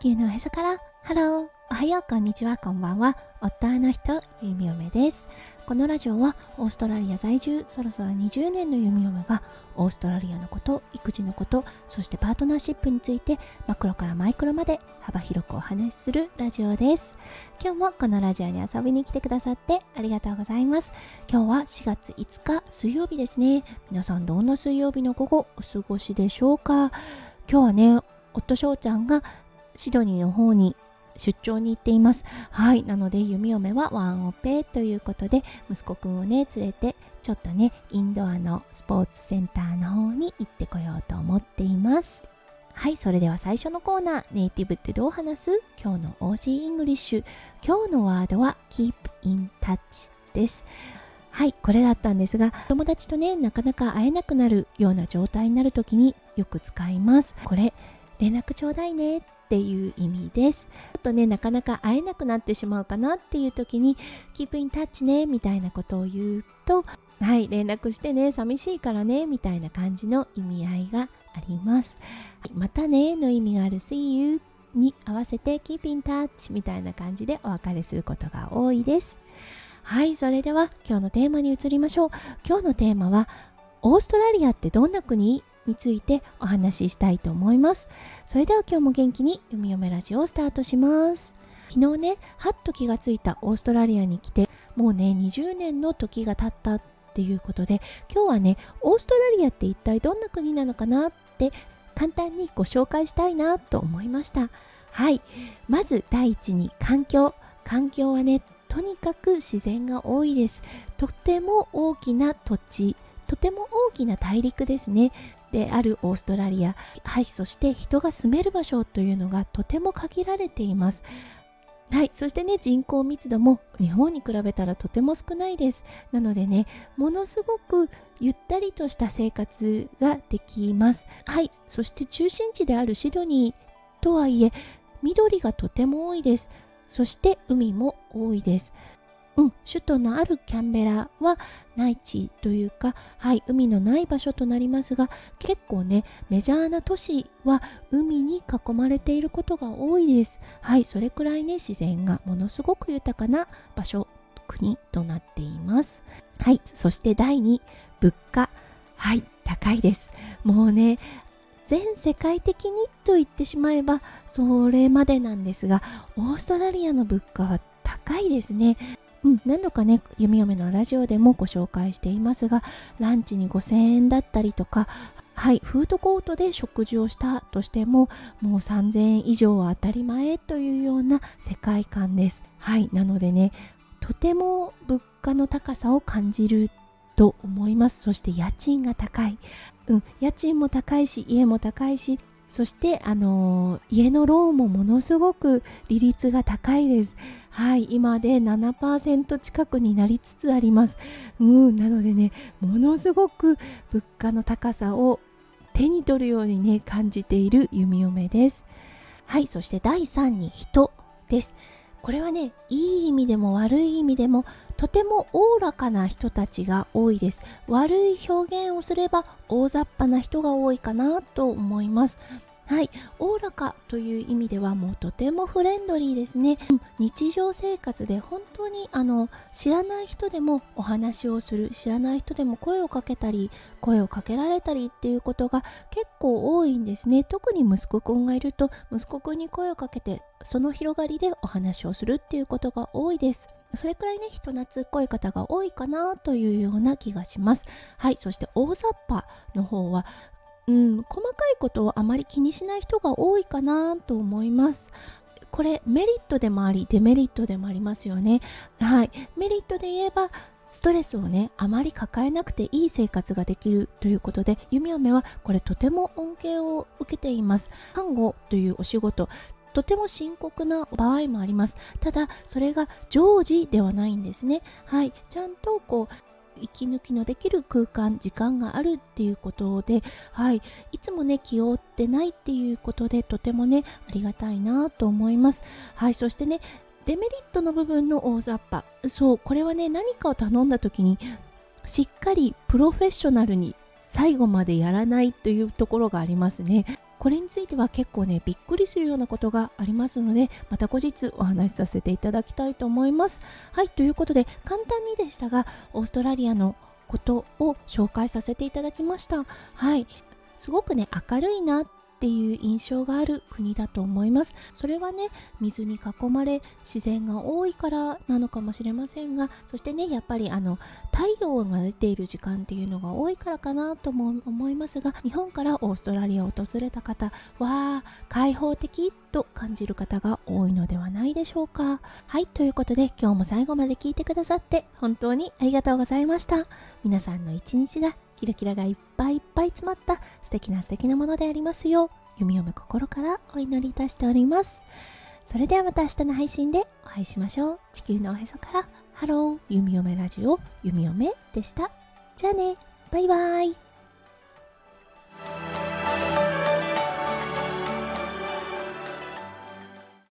地球のおへそから。ハロー。おはよう。こんにちは。こんばんは。夫の人ゆみよめです。このラジオはオーストラリア在住そろそろ20年のゆみよめがオーストラリアのこと育児のことそしてパートナーシップについてマクロからマイクロまで幅広くお話しするラジオです。今日もこのラジオに遊びに来てくださってありがとうございます。今日は4月5日水曜日ですね。皆さんどんな水曜日の午後お過ごしでしょうか？今日はね夫翔ちゃんがシドニーの方に出張に行っています。はい。なので、弓嫁はワンオペということで、息子くんをね、連れて、ちょっとね、インドアのスポーツセンターの方に行ってこようと思っています。はい。それでは最初のコーナー、ネイティブってどう話す？今日の Aussie English。今日のワードは keep in touch です。はい、これだったんですが、友達とね、なかなか会えなくなるような状態になるときによく使います。これ、連絡ちょうだいねっていう意味です。ちょっとね、なかなか会えなくなってしまうかなっていう時に、Keep in touch ね、みたいなことを言うと、はい、連絡してね、寂しいからね、みたいな感じの意味合いがあります。またね、の意味がある See you に合わせて Keep in touch みたいな感じでお別れすることが多いです。はい、それでは今日のテーマに移りましょう。今日のテーマは、オーストラリアってどんな国？についてお話ししたいと思います。それでは今日も元気に読み読めラジオをスタートします。昨日ね、はっと気がついたオーストラリアに来て、もうね、20年の時が経ったっていうことで、今日はね、オーストラリアって一体どんな国なのかなって簡単にご紹介したいなと思いました。はい。まず第一に環境。環境はね、とにかく自然が多いです。とても大きな土地、とても大きな大陸ですね。であるオーストラリア、はい、そして人が住める場所というのがとても限られています。はい、そしてね、人口密度も日本に比べたらとても少ないです。なのでね、ものすごくゆったりとした生活ができます。はい、そして中心地であるシドニーとはいえ、緑がとても多いです。そして海も多いです。うん、首都のあるキャンベラは内地というか、はい、海のない場所となりますが、結構ね、メジャーな都市は海に囲まれていることが多いです。はい、それくらいね、自然がものすごく豊かな場所、国となっています。はい、そして第2、物価。はい、高いです。もうね、全世界的にと言ってしまえばそれまでなんですがオーストラリアの物価は高いですねうん、何度かね、弓嫁のラジオでもご紹介していますが、ランチに5000円だったりとか、はい、フードコートで食事をしたとしても、もう3000円以上は当たり前というような世界観です。はい、なのでね、とても物価の高さを感じると思います。そして家賃が高い。うん、家賃も高いし、家も高いし、そして、あの、家のローンもものすごく利率が高いです。はい、今で7%近くになりつつあります。うん、なのでね、ものすごく物価の高さを手に取るようにね、感じている弓嫁です。はい、そして第3に人です。これはね、いい意味でも悪い意味でも、とてもおおらかな人たちが多いです。悪い表現をすれば大雑把な人が多いかなと思います。はい、おおらかという意味ではもうとてもフレンドリーですね。日常生活で本当にあの知らない人でもお話をする、知らない人でも声をかけたり、声をかけられたりっていうことが結構多いんですね。特に息子くんがいると息子くんに声をかけてその広がりでお話をするっていうことが多いです。それくらいね、人懐っこい方が多いかなというような気がします。はい、そして大雑把の方はうん、細かいことをあまり気にしない人が多いかなと思います。これメリットでもありデメリットでもありますよね。はい。メリットで言えばストレスをね、あまり抱えなくていい生活ができるということで、弓嫁はこれとても恩恵を受けています。看護というお仕事、とても深刻な場合もあります。ただ、それが常時ではないんですね。はい。ちゃんとこう、息抜きのできる空間時間があるっていうことで、はい、いつもね気負ってないっていうことでとてもねありがたいなと思います。はい。そしてねデメリットの部分の大雑把。そう。これはね何かを頼んだ時にしっかりプロフェッショナルに最後までやらないというところがありますね。これについては結構ねびっくりするようなことがありますのでまた後日お話しさせていただきたいと思います。はいということで簡単にでしたがオーストラリアのことを紹介させていただきました。はい。すごくね明るいなっっていう印象がある国だと思います。それはね水に囲まれ自然が多いからなのかもしれませんがそしてねやっぱりあの太陽が出ている時間っていうのが多いからかなとも思いますが日本からオーストラリアを訪れた方は開放的と感じる方が多いのではないでしょうか。はいということで今日も最後まで聞いてくださって本当にありがとうございました。皆さんの一日がキラキラがいっぱいいっぱい詰まった素敵な素敵なものでありますよう弓嫁心からお祈りいたしております。それではまた明日の配信でお会いしましょう。地球のおへそからハロー弓嫁ラジオ弓嫁でした。じゃあね。バイバーイ。